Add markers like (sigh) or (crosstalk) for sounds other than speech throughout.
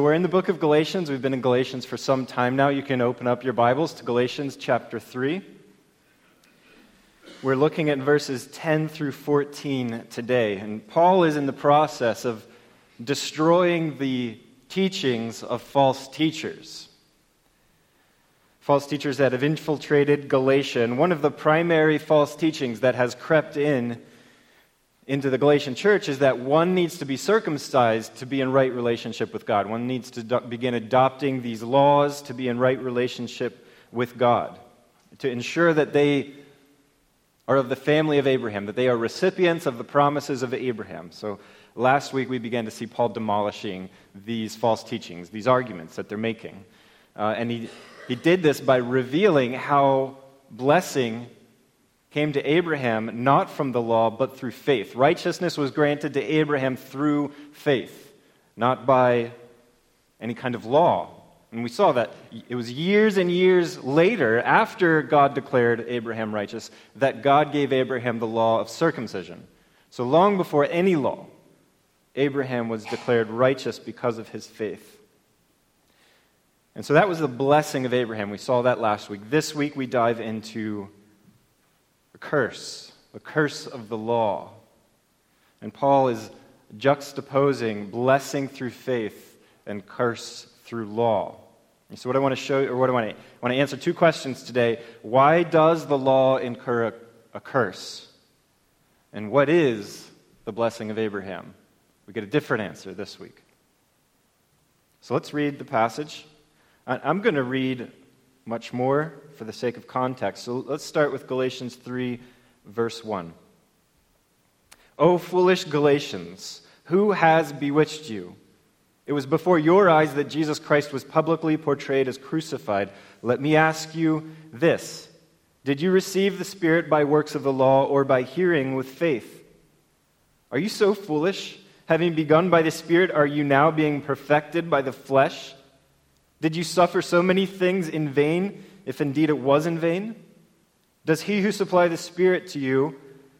So we're in the book of Galatians. We've been in Galatians for some time now. You can open up your Bibles to Galatians chapter 3. We're looking at verses 10 through 14 today. And Paul is in the process of destroying the teachings of false teachers. False teachers that have infiltrated Galatia. And one of the primary false teachings that has crept in into the Galatian church is that one needs to be circumcised to be in right relationship with God. One needs to do- begin adopting these laws to be in right relationship with God, to ensure that they are of the family of Abraham, that they are recipients of the promises of Abraham. So last week we began to see Paul demolishing these false teachings, these arguments that they're making. Uh, and he, he did this by revealing how blessing came to Abraham not from the law, but through faith. Righteousness was granted to Abraham through faith, not by any kind of law. And we saw that it was years and years later, after God declared Abraham righteous, that God gave Abraham the law of circumcision. So long before any law, Abraham was declared righteous because of his faith. And so that was the blessing of Abraham. We saw that last week. This week we dive into curse, the curse of the law. And Paul is juxtaposing blessing through faith and curse through law. And so, what I want to show, you, or what I want to, I want to answer two questions today. Why does the law incur a, a curse? And what is the blessing of Abraham? We get a different answer this week. So let's read the passage. I'm going to read much more for the sake of context. So let's start with Galatians 3, verse 1. O foolish Galatians, who has bewitched you? It was before your eyes that Jesus Christ was publicly portrayed as crucified. Let me ask you this Did you receive the Spirit by works of the law or by hearing with faith? Are you so foolish? Having begun by the Spirit, are you now being perfected by the flesh? Did you suffer so many things in vain, if indeed it was in vain? Does he who supplied the Spirit to you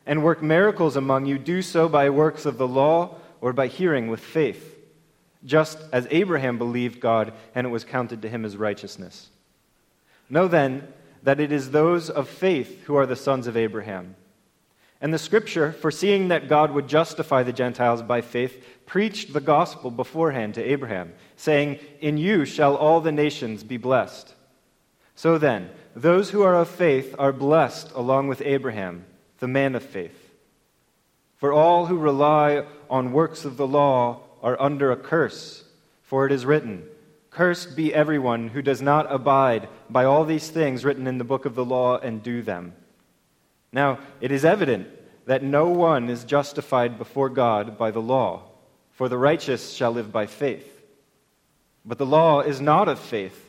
and work miracles among you do so by works of the law or by hearing with faith? Just as Abraham believed God and it was counted to him as righteousness. Know then that it is those of faith who are the sons of Abraham. And the scripture, foreseeing that God would justify the Gentiles by faith, preached the gospel beforehand to Abraham, saying, In you shall all the nations be blessed. So then, those who are of faith are blessed along with Abraham, the man of faith. For all who rely on works of the law are under a curse, for it is written, Cursed be everyone who does not abide by all these things written in the book of the law and do them. Now, it is evident that no one is justified before God by the law, for the righteous shall live by faith. But the law is not of faith.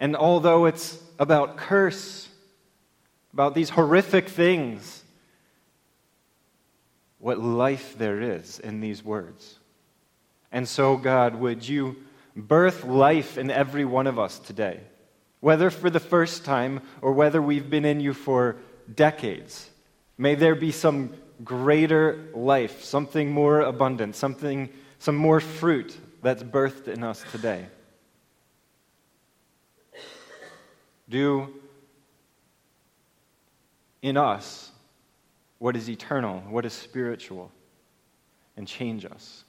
And although it's about curse, about these horrific things, what life there is in these words. And so, God, would you birth life in every one of us today, whether for the first time or whether we've been in you for decades? May there be some greater life, something more abundant, something, some more fruit that's birthed in us today. Do in us what is eternal, what is spiritual, and change us.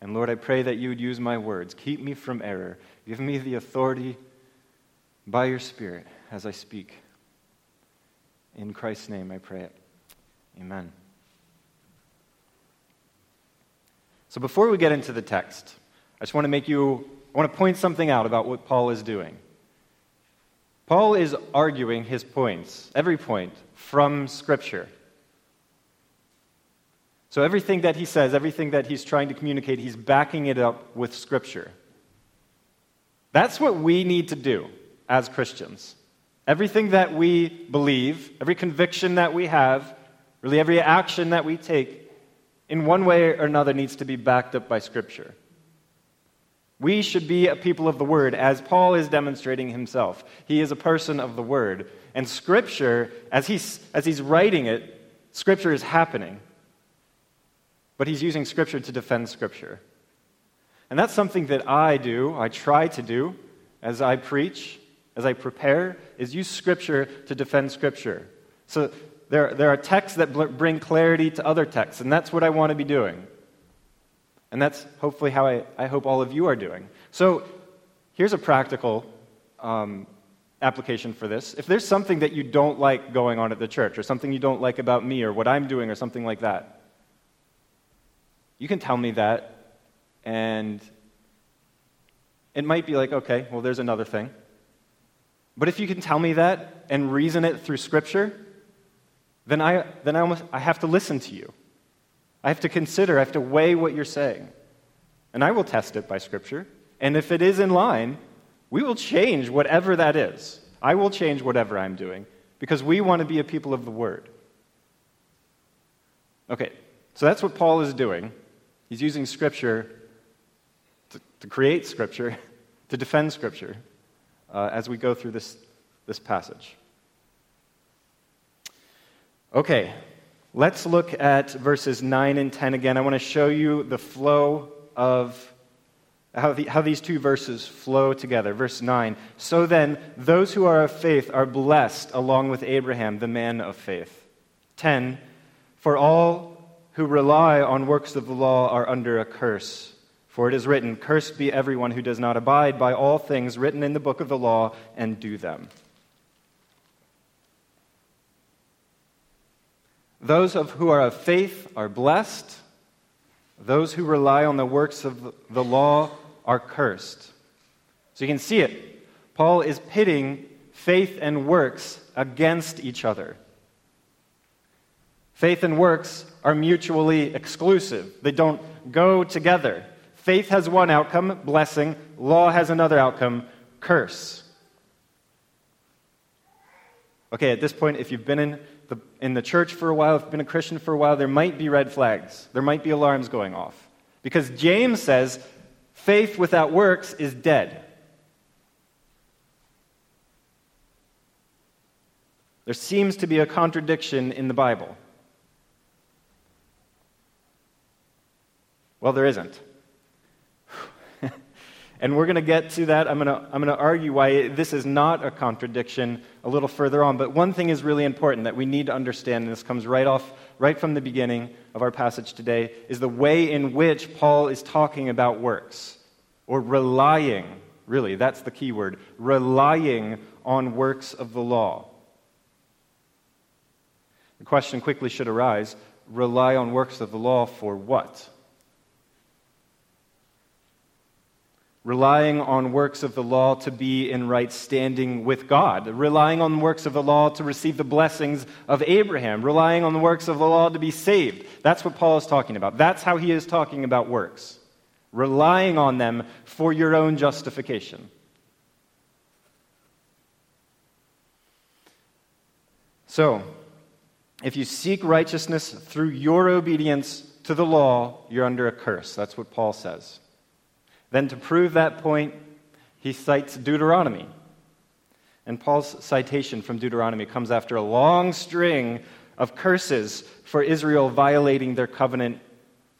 And Lord, I pray that you would use my words. Keep me from error. Give me the authority by your Spirit as I speak. In Christ's name I pray it. Amen. So before we get into the text, I just want to make you, I want to point something out about what Paul is doing. Paul is arguing his points, every point, from Scripture. So everything that he says, everything that he's trying to communicate, he's backing it up with Scripture. That's what we need to do as Christians. Everything that we believe, every conviction that we have, really every action that we take, in one way or another needs to be backed up by Scripture. We should be a people of the Word, as Paul is demonstrating himself. He is a person of the Word. And Scripture, as he's, as he's writing it, Scripture is happening. But he's using Scripture to defend Scripture. And that's something that I do, I try to do as I preach, as I prepare, is use Scripture to defend Scripture. So there, there are texts that bring clarity to other texts, and that's what I want to be doing. And that's hopefully how I, I hope all of you are doing. So here's a practical um, application for this. If there's something that you don't like going on at the church, or something you don't like about me, or what I'm doing, or something like that, you can tell me that, and it might be like, okay, well, there's another thing. But if you can tell me that and reason it through Scripture, then I, then I, almost, I have to listen to you. I have to consider, I have to weigh what you're saying. And I will test it by Scripture. And if it is in line, we will change whatever that is. I will change whatever I'm doing because we want to be a people of the Word. Okay, so that's what Paul is doing. He's using Scripture to, to create Scripture, (laughs) to defend Scripture uh, as we go through this, this passage. Okay, let's look at verses 9 and 10 again. I want to show you the flow of how, the, how these two verses flow together. Verse 9 So then, those who are of faith are blessed along with Abraham, the man of faith. 10 For all who rely on works of the law are under a curse. For it is written, Cursed be everyone who does not abide by all things written in the book of the law and do them. Those of who are of faith are blessed. Those who rely on the works of the law are cursed. So you can see it. Paul is pitting faith and works against each other. Faith and works are mutually exclusive, they don't go together. Faith has one outcome, blessing. Law has another outcome, curse. Okay, at this point, if you've been in in the church for a while, if you've been a Christian for a while, there might be red flags. There might be alarms going off. Because James says faith without works is dead. There seems to be a contradiction in the Bible. Well, there isn't. (laughs) And we're going to get to that. I'm going to, I'm going to argue why this is not a contradiction a little further on. But one thing is really important that we need to understand, and this comes right off, right from the beginning of our passage today, is the way in which Paul is talking about works, or relying, really, that's the key word, relying on works of the law. The question quickly should arise rely on works of the law for what? Relying on works of the law to be in right standing with God, relying on works of the law to receive the blessings of Abraham, relying on the works of the law to be saved. That's what Paul is talking about. That's how he is talking about works, relying on them for your own justification. So, if you seek righteousness through your obedience to the law, you're under a curse. That's what Paul says. Then, to prove that point, he cites Deuteronomy. And Paul's citation from Deuteronomy comes after a long string of curses for Israel violating their covenant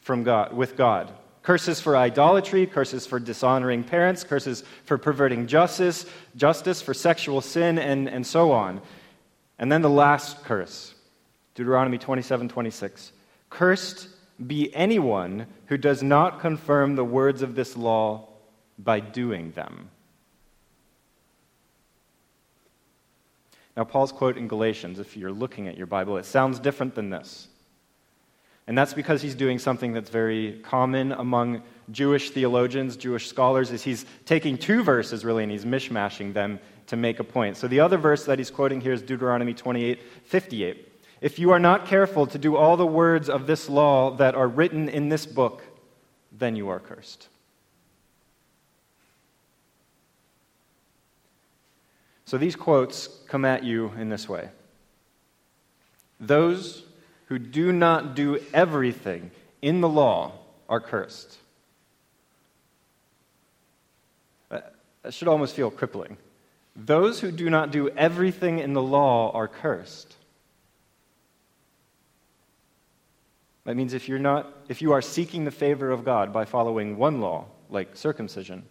from God, with God. Curses for idolatry, curses for dishonoring parents, curses for perverting justice, justice for sexual sin, and, and so on. And then the last curse, Deuteronomy 27 26. Cursed be anyone who does not confirm the words of this law by doing them. Now, Paul's quote in Galatians, if you're looking at your Bible, it sounds different than this. And that's because he's doing something that's very common among Jewish theologians, Jewish scholars, is he's taking two verses really and he's mishmashing them to make a point. So the other verse that he's quoting here is Deuteronomy 28 58. If you are not careful to do all the words of this law that are written in this book, then you are cursed. So these quotes come at you in this way Those who do not do everything in the law are cursed. That should almost feel crippling. Those who do not do everything in the law are cursed. That means if you're not if you are seeking the favor of God by following one law, like circumcision,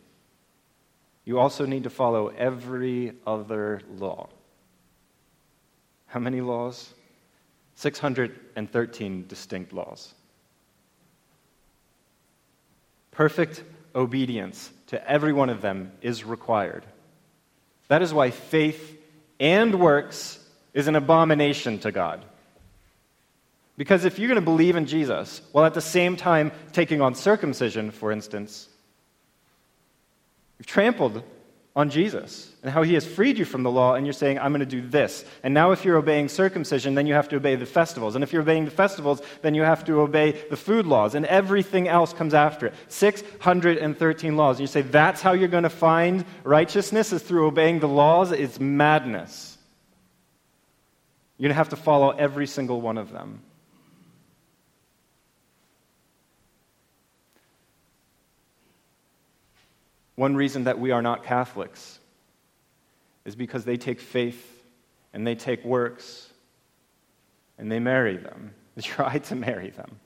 you also need to follow every other law. How many laws? 613 distinct laws. Perfect obedience to every one of them is required. That is why faith and works is an abomination to God. Because if you're going to believe in Jesus, while at the same time taking on circumcision, for instance, you've trampled on Jesus and how he has freed you from the law, and you're saying, I'm going to do this. And now, if you're obeying circumcision, then you have to obey the festivals. And if you're obeying the festivals, then you have to obey the food laws, and everything else comes after it. 613 laws. And you say, that's how you're going to find righteousness is through obeying the laws? It's madness. You're going to have to follow every single one of them. One reason that we are not Catholics is because they take faith and they take works and they marry them. (laughs) They try to marry them.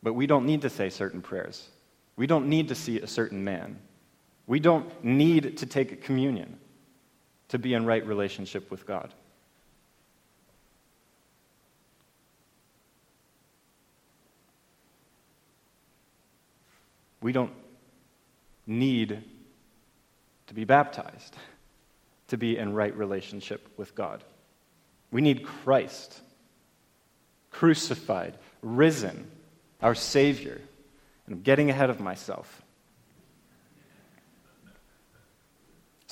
But we don't need to say certain prayers. We don't need to see a certain man. We don't need to take communion to be in right relationship with God. We don't need to be baptized to be in right relationship with God. We need Christ, crucified, risen, our Savior. And I'm getting ahead of myself.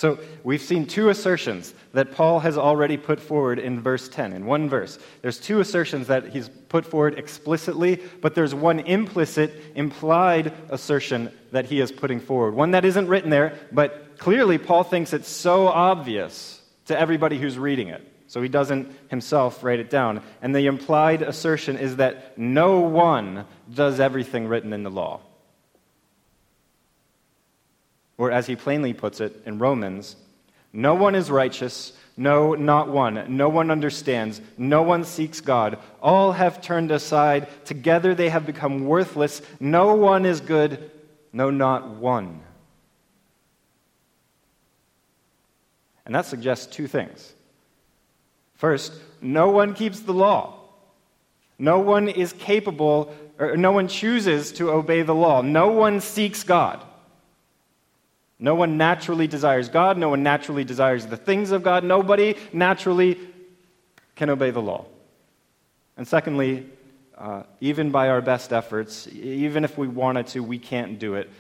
So we've seen two assertions that Paul has already put forward in verse 10, in one verse. There's two assertions that he's put forward explicitly, but there's one implicit, implied assertion that he is putting forward. One that isn't written there, but clearly Paul thinks it's so obvious to everybody who's reading it. So he doesn't himself write it down. And the implied assertion is that no one does everything written in the law. Or, as he plainly puts it in Romans, no one is righteous, no, not one. No one understands. No one seeks God. All have turned aside. Together they have become worthless. No one is good, no, not one. And that suggests two things. First, no one keeps the law. No one is capable, or no one chooses to obey the law. No one seeks God. No one naturally desires God. No one naturally desires the things of God. Nobody naturally can obey the law. And secondly, uh, even by our best efforts, even if we wanted to, we can't do it.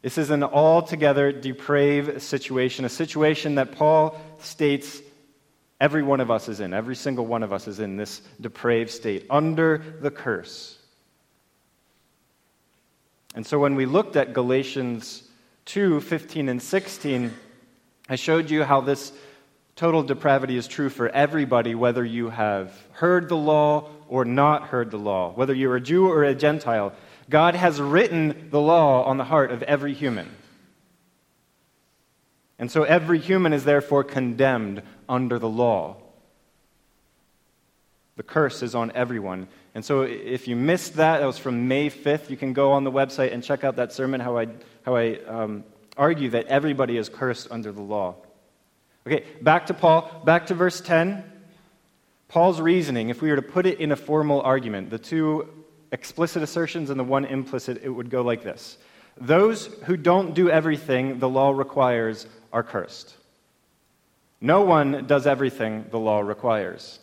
This is an altogether depraved situation, a situation that Paul states every one of us is in. Every single one of us is in this depraved state, under the curse. And so when we looked at Galatians 2 15 and 16, I showed you how this total depravity is true for everybody, whether you have heard the law or not heard the law, whether you're a Jew or a Gentile. God has written the law on the heart of every human. And so every human is therefore condemned under the law. The curse is on everyone. And so if you missed that, that was from May 5th. You can go on the website and check out that sermon, how I how I um, argue that everybody is cursed under the law. Okay, back to Paul, back to verse 10. Paul's reasoning, if we were to put it in a formal argument, the two explicit assertions and the one implicit, it would go like this Those who don't do everything the law requires are cursed. No one does everything the law requires.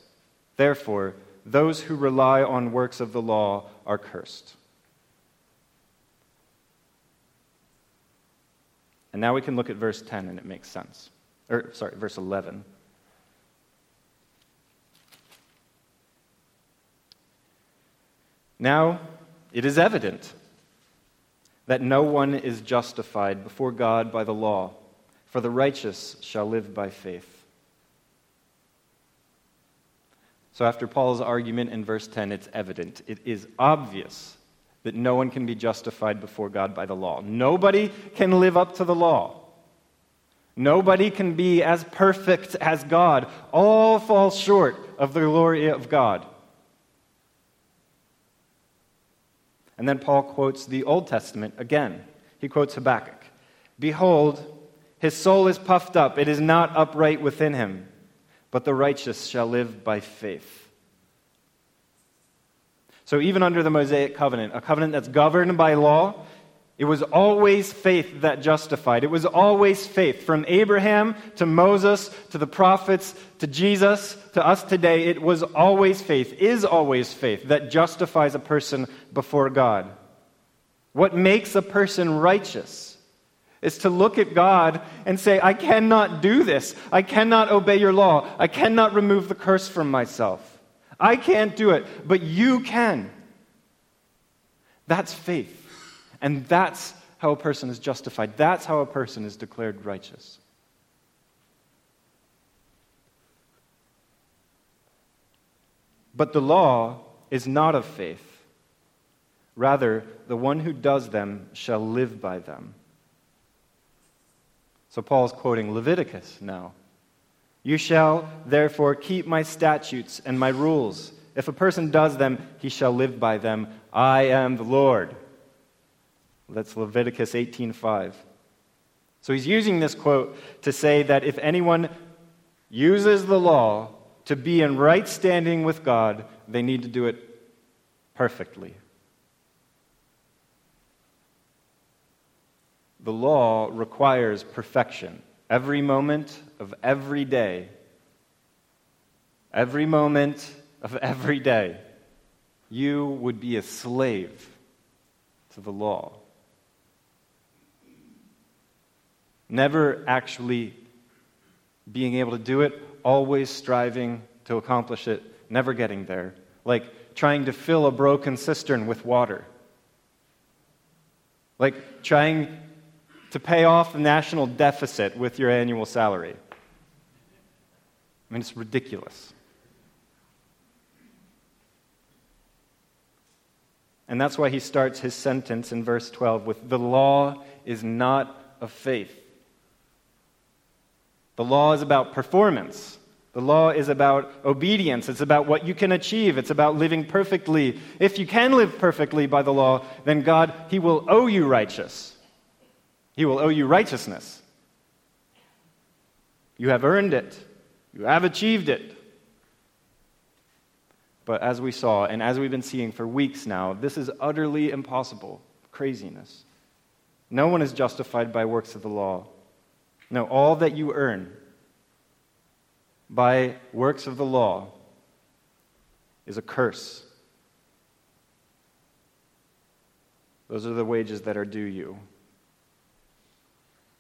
Therefore, those who rely on works of the law are cursed. And now we can look at verse 10 and it makes sense. Or, sorry, verse 11. Now it is evident that no one is justified before God by the law, for the righteous shall live by faith. So, after Paul's argument in verse 10, it's evident, it is obvious that no one can be justified before God by the law. Nobody can live up to the law. Nobody can be as perfect as God. All fall short of the glory of God. And then Paul quotes the Old Testament again. He quotes Habakkuk Behold, his soul is puffed up, it is not upright within him, but the righteous shall live by faith. So, even under the Mosaic covenant, a covenant that's governed by law, it was always faith that justified. It was always faith. From Abraham to Moses to the prophets to Jesus to us today, it was always faith, is always faith that justifies a person before God. What makes a person righteous is to look at God and say, I cannot do this. I cannot obey your law. I cannot remove the curse from myself. I can't do it, but you can. That's faith. And that's how a person is justified. That's how a person is declared righteous. But the law is not of faith. Rather, the one who does them shall live by them. So Paul's quoting Leviticus now. You shall therefore keep my statutes and my rules. If a person does them, he shall live by them. I am the Lord. That's Leviticus 18:5. So he's using this quote to say that if anyone uses the law to be in right standing with God, they need to do it perfectly. The law requires perfection every moment of every day. Every moment of every day, you would be a slave to the law. never actually being able to do it, always striving to accomplish it, never getting there. Like trying to fill a broken cistern with water. Like trying to pay off the national deficit with your annual salary. I mean, it's ridiculous. And that's why he starts his sentence in verse 12 with The law is not of faith. The law is about performance. The law is about obedience. It's about what you can achieve. It's about living perfectly. If you can live perfectly by the law, then God, He will owe you righteous. He will owe you righteousness. You have earned it. You have achieved it. But as we saw, and as we've been seeing for weeks now, this is utterly impossible. Craziness. No one is justified by works of the law. No, all that you earn by works of the law is a curse. Those are the wages that are due you.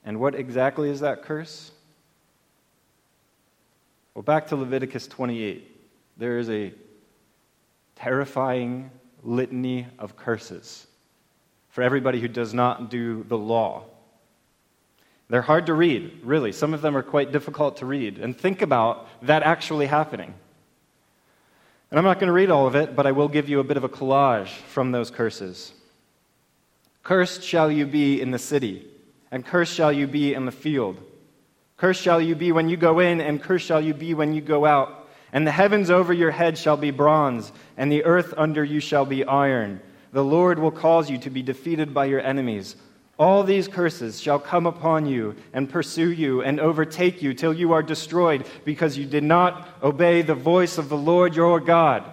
And what exactly is that curse? Well, back to Leviticus 28. There is a terrifying litany of curses for everybody who does not do the law. They're hard to read, really. Some of them are quite difficult to read. And think about that actually happening. And I'm not going to read all of it, but I will give you a bit of a collage from those curses. Cursed shall you be in the city, and cursed shall you be in the field. Cursed shall you be when you go in, and cursed shall you be when you go out. And the heavens over your head shall be bronze, and the earth under you shall be iron. The Lord will cause you to be defeated by your enemies. All these curses shall come upon you and pursue you and overtake you till you are destroyed because you did not obey the voice of the Lord your God.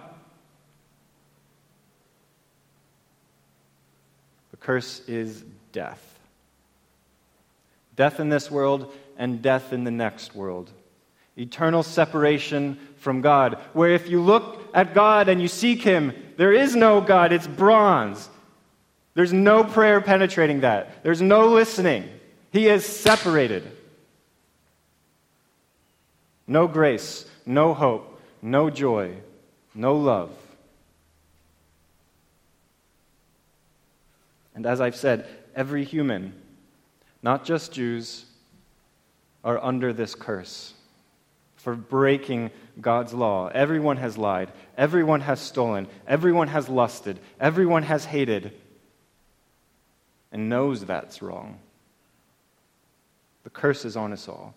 The curse is death death in this world and death in the next world. Eternal separation from God, where if you look at God and you seek Him, there is no God, it's bronze. There's no prayer penetrating that. There's no listening. He is separated. No grace, no hope, no joy, no love. And as I've said, every human, not just Jews, are under this curse for breaking God's law. Everyone has lied. Everyone has stolen. Everyone has lusted. Everyone has hated and knows that's wrong. The curse is on us all.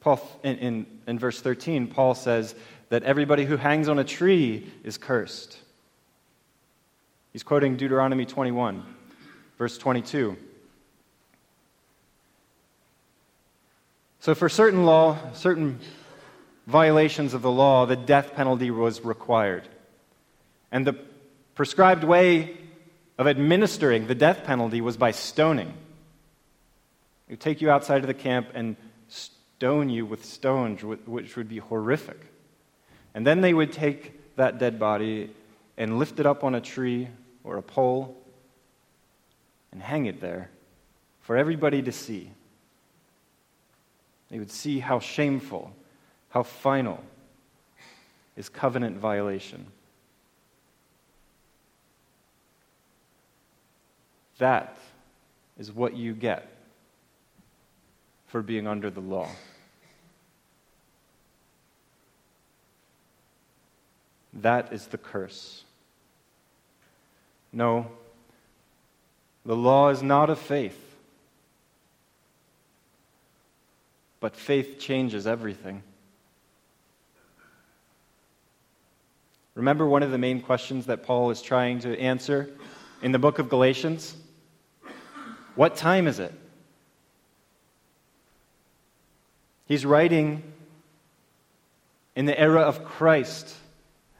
Paul, in, in, in verse 13, Paul says that everybody who hangs on a tree is cursed. He's quoting Deuteronomy 21, verse 22. So, for certain law, certain violations of the law, the death penalty was required. And the prescribed way of administering the death penalty was by stoning. They would take you outside of the camp and stone you with stones, which would be horrific. And then they would take that dead body and lift it up on a tree or a pole and hang it there for everybody to see. They would see how shameful, how final is covenant violation. That is what you get for being under the law. That is the curse. No, the law is not of faith. But faith changes everything. Remember one of the main questions that Paul is trying to answer in the book of Galatians? What time is it? He's writing in the era of Christ,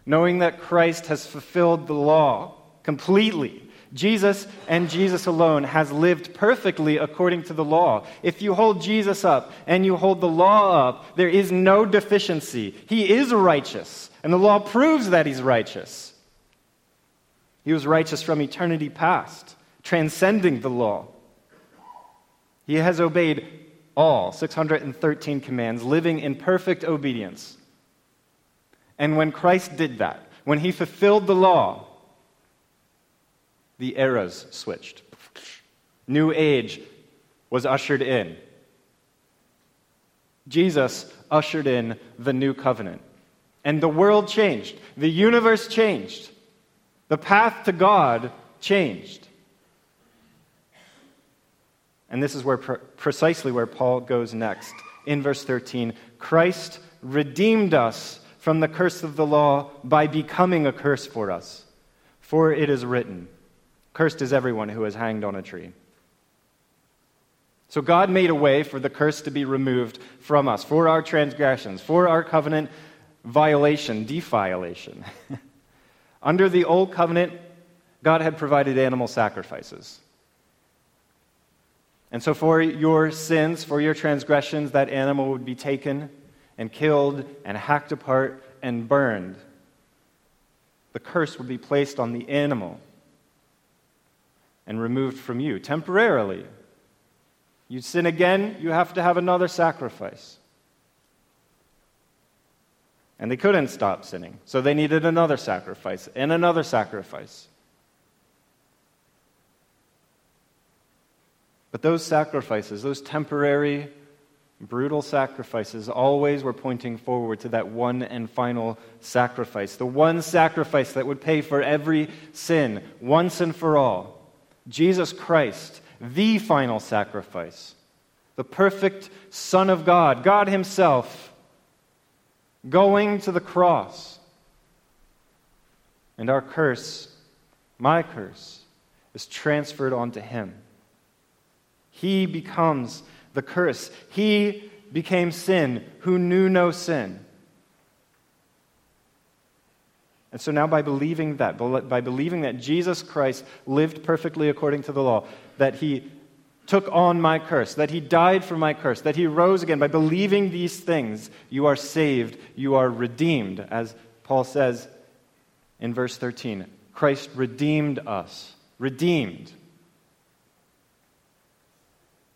knowing that Christ has fulfilled the law completely. Jesus and Jesus alone has lived perfectly according to the law. If you hold Jesus up and you hold the law up, there is no deficiency. He is righteous, and the law proves that he's righteous. He was righteous from eternity past, transcending the law. He has obeyed all 613 commands, living in perfect obedience. And when Christ did that, when he fulfilled the law, the eras switched. New age was ushered in. Jesus ushered in the new covenant. And the world changed. The universe changed. The path to God changed. And this is where precisely where Paul goes next. In verse 13, Christ redeemed us from the curse of the law by becoming a curse for us. For it is written, Cursed is everyone who is hanged on a tree. So God made a way for the curse to be removed from us, for our transgressions, for our covenant violation, defilation. (laughs) Under the old covenant, God had provided animal sacrifices. And so, for your sins, for your transgressions, that animal would be taken and killed and hacked apart and burned. The curse would be placed on the animal and removed from you temporarily. You sin again, you have to have another sacrifice. And they couldn't stop sinning, so they needed another sacrifice and another sacrifice. But those sacrifices, those temporary, brutal sacrifices, always were pointing forward to that one and final sacrifice, the one sacrifice that would pay for every sin once and for all. Jesus Christ, the final sacrifice, the perfect Son of God, God Himself, going to the cross. And our curse, my curse, is transferred onto Him. He becomes the curse. He became sin who knew no sin. And so now, by believing that, by believing that Jesus Christ lived perfectly according to the law, that he took on my curse, that he died for my curse, that he rose again, by believing these things, you are saved, you are redeemed. As Paul says in verse 13, Christ redeemed us. Redeemed.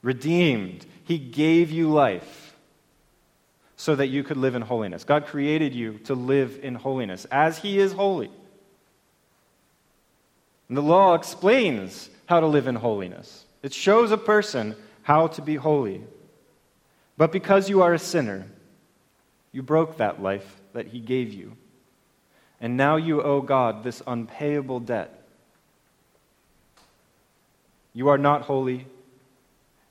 Redeemed. He gave you life so that you could live in holiness. God created you to live in holiness as He is holy. And the law explains how to live in holiness, it shows a person how to be holy. But because you are a sinner, you broke that life that He gave you. And now you owe God this unpayable debt. You are not holy.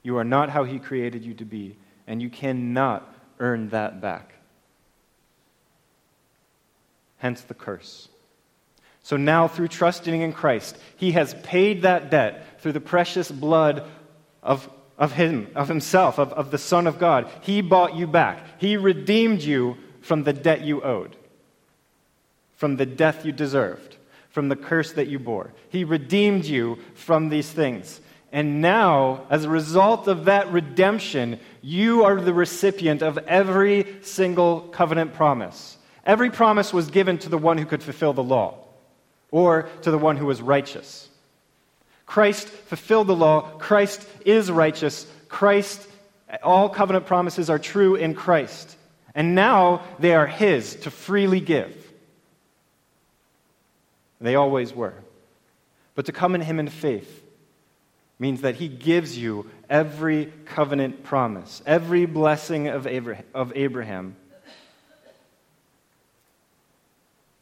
You are not how He created you to be. And you cannot earn that back. Hence the curse. So now, through trusting in Christ, He has paid that debt through the precious blood of, of Him, of Himself, of, of the Son of God. He bought you back. He redeemed you from the debt you owed, from the death you deserved, from the curse that you bore. He redeemed you from these things. And now, as a result of that redemption, you are the recipient of every single covenant promise. Every promise was given to the one who could fulfill the law, or to the one who was righteous. Christ fulfilled the law. Christ is righteous. Christ, all covenant promises are true in Christ. And now they are His to freely give. They always were. But to come in Him in faith means that He gives you every covenant promise, every blessing of Abraham.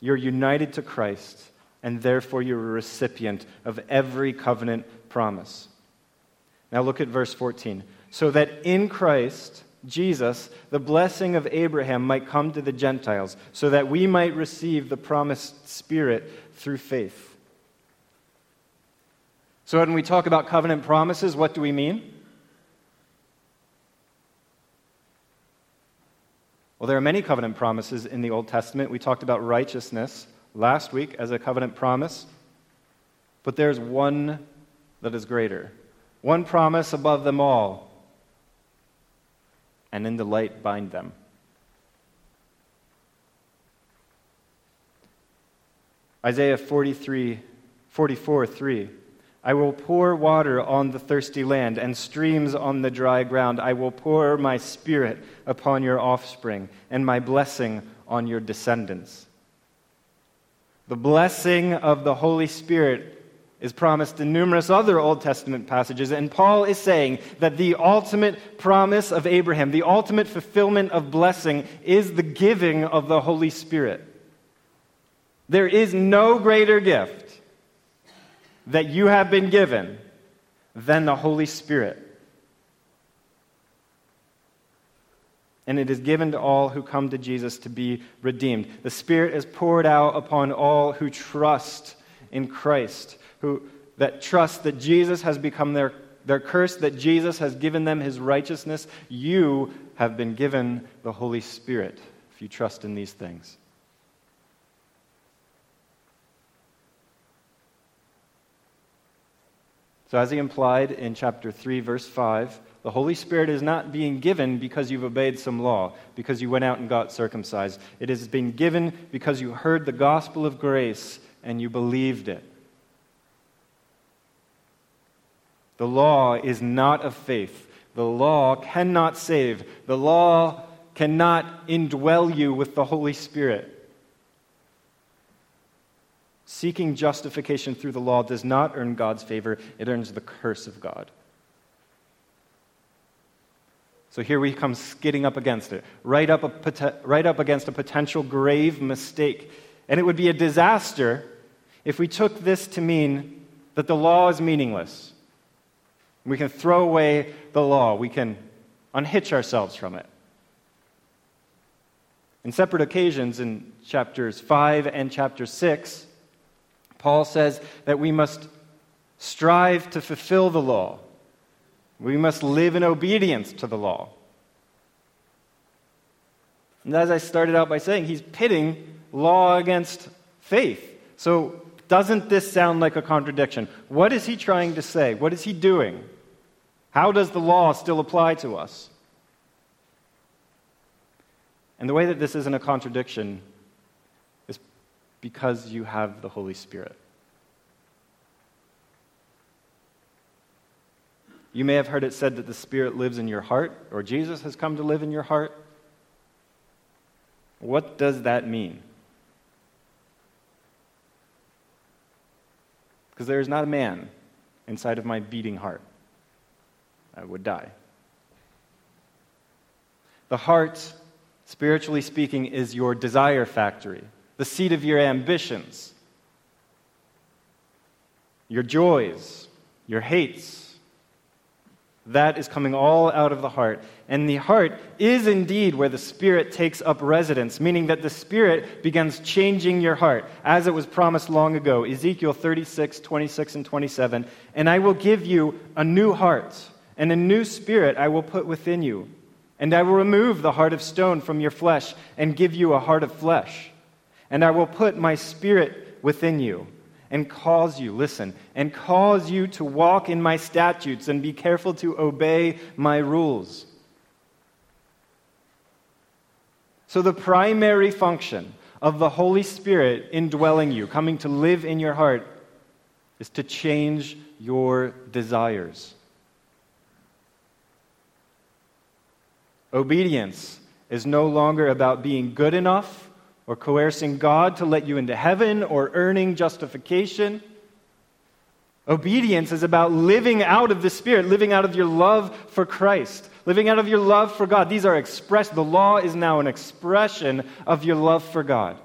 You're united to Christ, and therefore you're a recipient of every covenant promise. Now look at verse 14. So that in Christ, Jesus, the blessing of Abraham might come to the Gentiles, so that we might receive the promised Spirit through faith. So, when we talk about covenant promises, what do we mean? Well, there are many covenant promises in the Old Testament. We talked about righteousness last week as a covenant promise, but there's one that is greater, one promise above them all and in the light bind them. Isaiah 43, 44, 3. I will pour water on the thirsty land and streams on the dry ground. I will pour my spirit upon your offspring and my blessing on your descendants. The blessing of the Holy Spirit is promised in numerous other Old Testament passages. And Paul is saying that the ultimate promise of Abraham, the ultimate fulfillment of blessing, is the giving of the Holy Spirit. There is no greater gift that you have been given than the Holy Spirit. And it is given to all who come to Jesus to be redeemed. The Spirit is poured out upon all who trust in Christ who, that trust that Jesus has become their, their curse, that Jesus has given them his righteousness, you have been given the Holy Spirit if you trust in these things. So, as he implied in chapter 3, verse 5, the Holy Spirit is not being given because you've obeyed some law, because you went out and got circumcised. It is being given because you heard the gospel of grace and you believed it. The law is not of faith. The law cannot save. The law cannot indwell you with the Holy Spirit. Seeking justification through the law does not earn God's favor, it earns the curse of God. So here we come skidding up against it, right up, a, right up against a potential grave mistake. And it would be a disaster if we took this to mean that the law is meaningless we can throw away the law. We can unhitch ourselves from it. In separate occasions, in chapters 5 and chapter 6, Paul says that we must strive to fulfill the law. We must live in obedience to the law. And as I started out by saying, he's pitting law against faith. So, doesn't this sound like a contradiction? What is he trying to say? What is he doing? How does the law still apply to us? And the way that this isn't a contradiction because you have the Holy Spirit. You may have heard it said that the Spirit lives in your heart, or Jesus has come to live in your heart. What does that mean? because there is not a man inside of my beating heart. I would die. The heart, spiritually speaking, is your desire factory, the seat of your ambitions, your joys, your hates, that is coming all out of the heart. And the heart is indeed where the Spirit takes up residence, meaning that the Spirit begins changing your heart, as it was promised long ago. Ezekiel 36, 26, and 27. And I will give you a new heart, and a new spirit I will put within you. And I will remove the heart of stone from your flesh, and give you a heart of flesh. And I will put my spirit within you and cause you, listen, and cause you to walk in my statutes and be careful to obey my rules. So, the primary function of the Holy Spirit indwelling you, coming to live in your heart, is to change your desires. Obedience is no longer about being good enough or coercing God to let you into heaven or earning justification. Obedience is about living out of the Spirit, living out of your love for Christ, living out of your love for God. These are expressed, the law is now an expression of your love for God.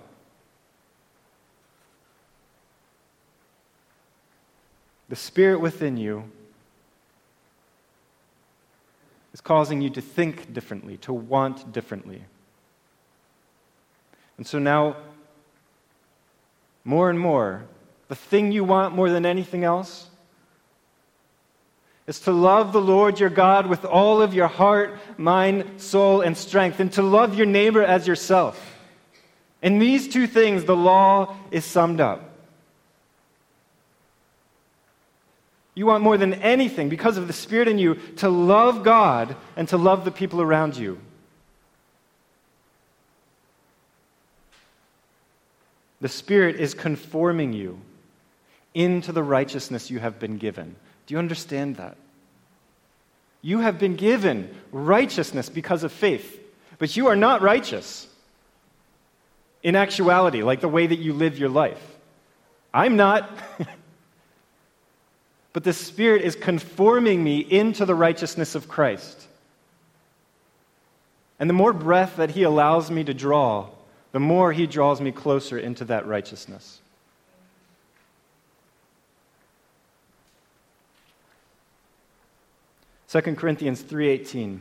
The Spirit within you is causing you to think differently, to want differently. And so now, more and more, the thing you want more than anything else is to love the Lord your God with all of your heart, mind, soul, and strength, and to love your neighbor as yourself. In these two things, the law is summed up. You want more than anything, because of the Spirit in you, to love God and to love the people around you. The Spirit is conforming you into the righteousness you have been given. Do you understand that? You have been given righteousness because of faith, but you are not righteous in actuality, like the way that you live your life. I'm not. (laughs) but the Spirit is conforming me into the righteousness of Christ. And the more breath that He allows me to draw, the more he draws me closer into that righteousness. Second Corinthians 3:18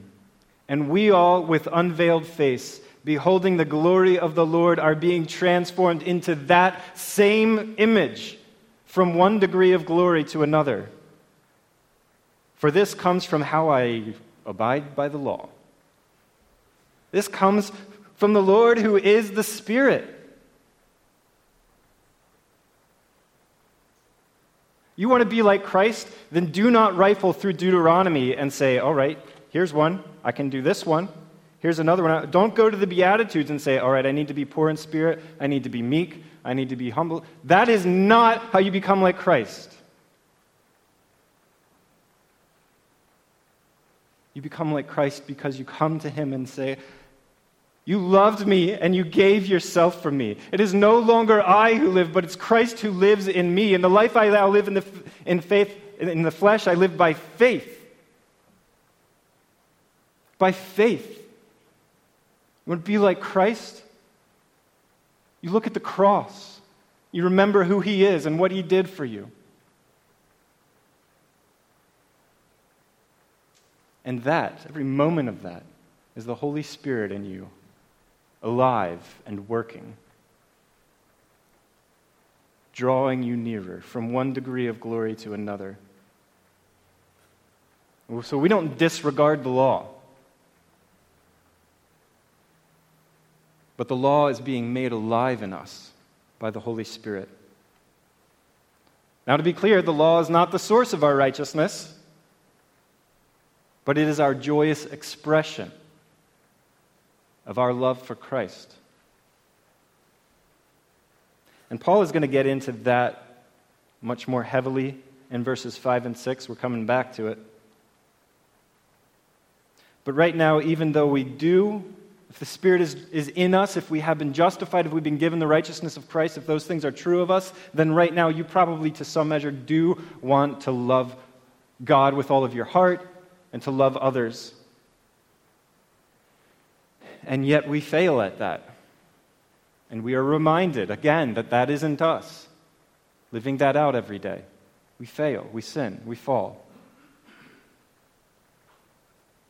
And we all with unveiled face beholding the glory of the Lord are being transformed into that same image from one degree of glory to another. For this comes from how I abide by the law. This comes from the Lord who is the Spirit. You want to be like Christ? Then do not rifle through Deuteronomy and say, all right, here's one, I can do this one. Here's another one. Don't go to the Beatitudes and say, all right, I need to be poor in spirit, I need to be meek, I need to be humble. That is not how you become like Christ. You become like Christ because you come to Him and say, you loved me and you gave yourself for me. It is no longer I who live, but it's Christ who lives in me. And the life I now live in, the, in faith, in the flesh, I live by faith. By faith. You want to be like Christ? You look at the cross. You remember who he is and what he did for you. And that, every moment of that, is the Holy Spirit in you alive and working, drawing you nearer from one degree of glory to another. So we don't disregard the law. But the law is being made alive in us by the Holy Spirit. Now, to be clear, the law is not the source of our righteousness, but it is our joyous expression of our love for Christ. And Paul is going to get into that much more heavily in verses 5 and 6. We're coming back to it. But right now, even though we do if the Spirit is, is in us, if we have been justified, if we've been given the righteousness of Christ, if those things are true of us, then right now you probably, to some measure, do want to love God with all of your heart and to love others. And yet we fail at that. And we are reminded again that that isn't us, living that out every day. We fail, we sin, we fall.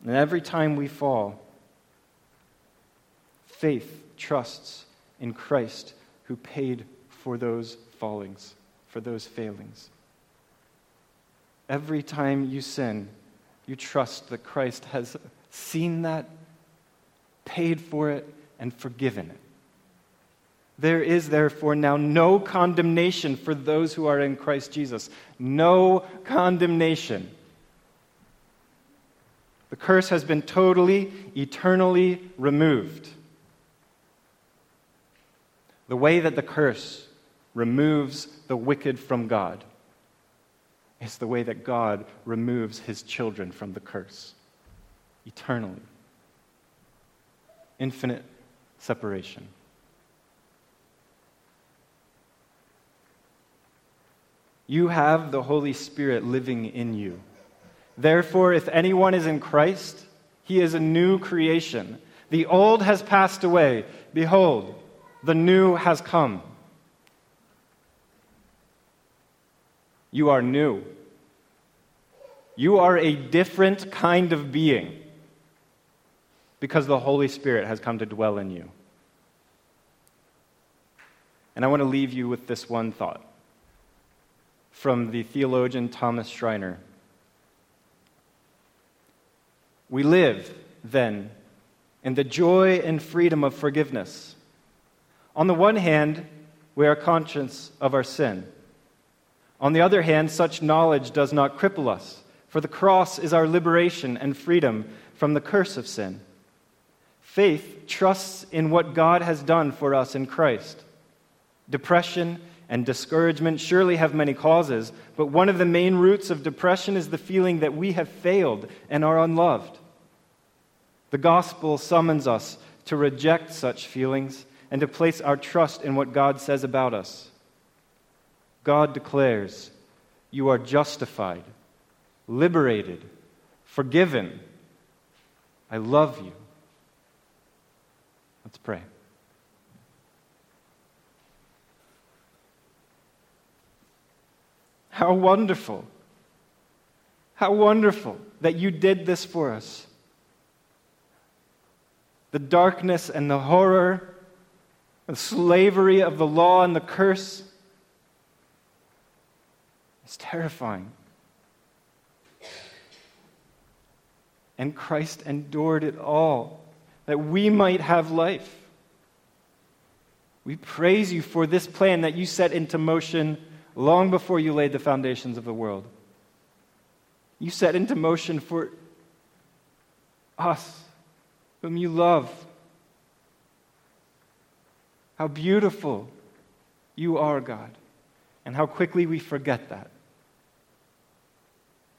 And every time we fall, faith trusts in Christ who paid for those fallings, for those failings. Every time you sin, you trust that Christ has seen that, paid for it, and forgiven it. There is therefore now no condemnation for those who are in Christ Jesus. No condemnation. The curse has been totally, eternally removed. The way that the curse removes the wicked from God is the way that God removes his children from the curse eternally. Infinite separation. You have the Holy Spirit living in you. Therefore, if anyone is in Christ, he is a new creation. The old has passed away. Behold, the new has come. You are new. You are a different kind of being because the Holy Spirit has come to dwell in you. And I want to leave you with this one thought from the theologian Thomas Schreiner. We live, then, in the joy and freedom of forgiveness. On the one hand, we are conscious of our sin. On the other hand, such knowledge does not cripple us, for the cross is our liberation and freedom from the curse of sin. Faith trusts in what God has done for us in Christ. Depression and discouragement surely have many causes, but one of the main roots of depression is the feeling that we have failed and are unloved. The gospel summons us to reject such feelings and to place our trust in what God says about us. God declares, You are justified, liberated, forgiven. I love you. Let's pray. How wonderful. How wonderful that you did this for us. The darkness and the horror, the slavery of the law and the curse is terrifying. And Christ endured it all that we might have life. We praise you for this plan that you set into motion long before you laid the foundations of the world. You set into motion for us, whom you love. How beautiful you are, God, and how quickly we forget that.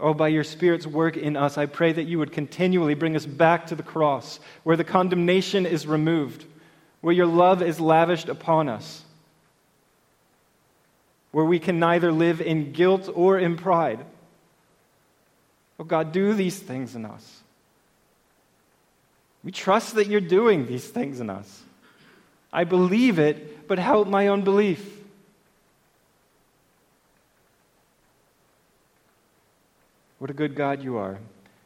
Oh, by your Spirit's work in us, I pray that you would continually bring us back to the cross, where the condemnation is removed, where your love is lavished upon us where we can neither live in guilt or in pride. Oh God, do these things in us. We trust that you're doing these things in us. I believe it, but help my unbelief. What a good God you are.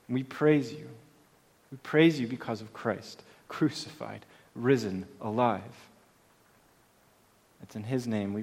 And we praise you. We praise you because of Christ, crucified, risen, alive. It's in his name we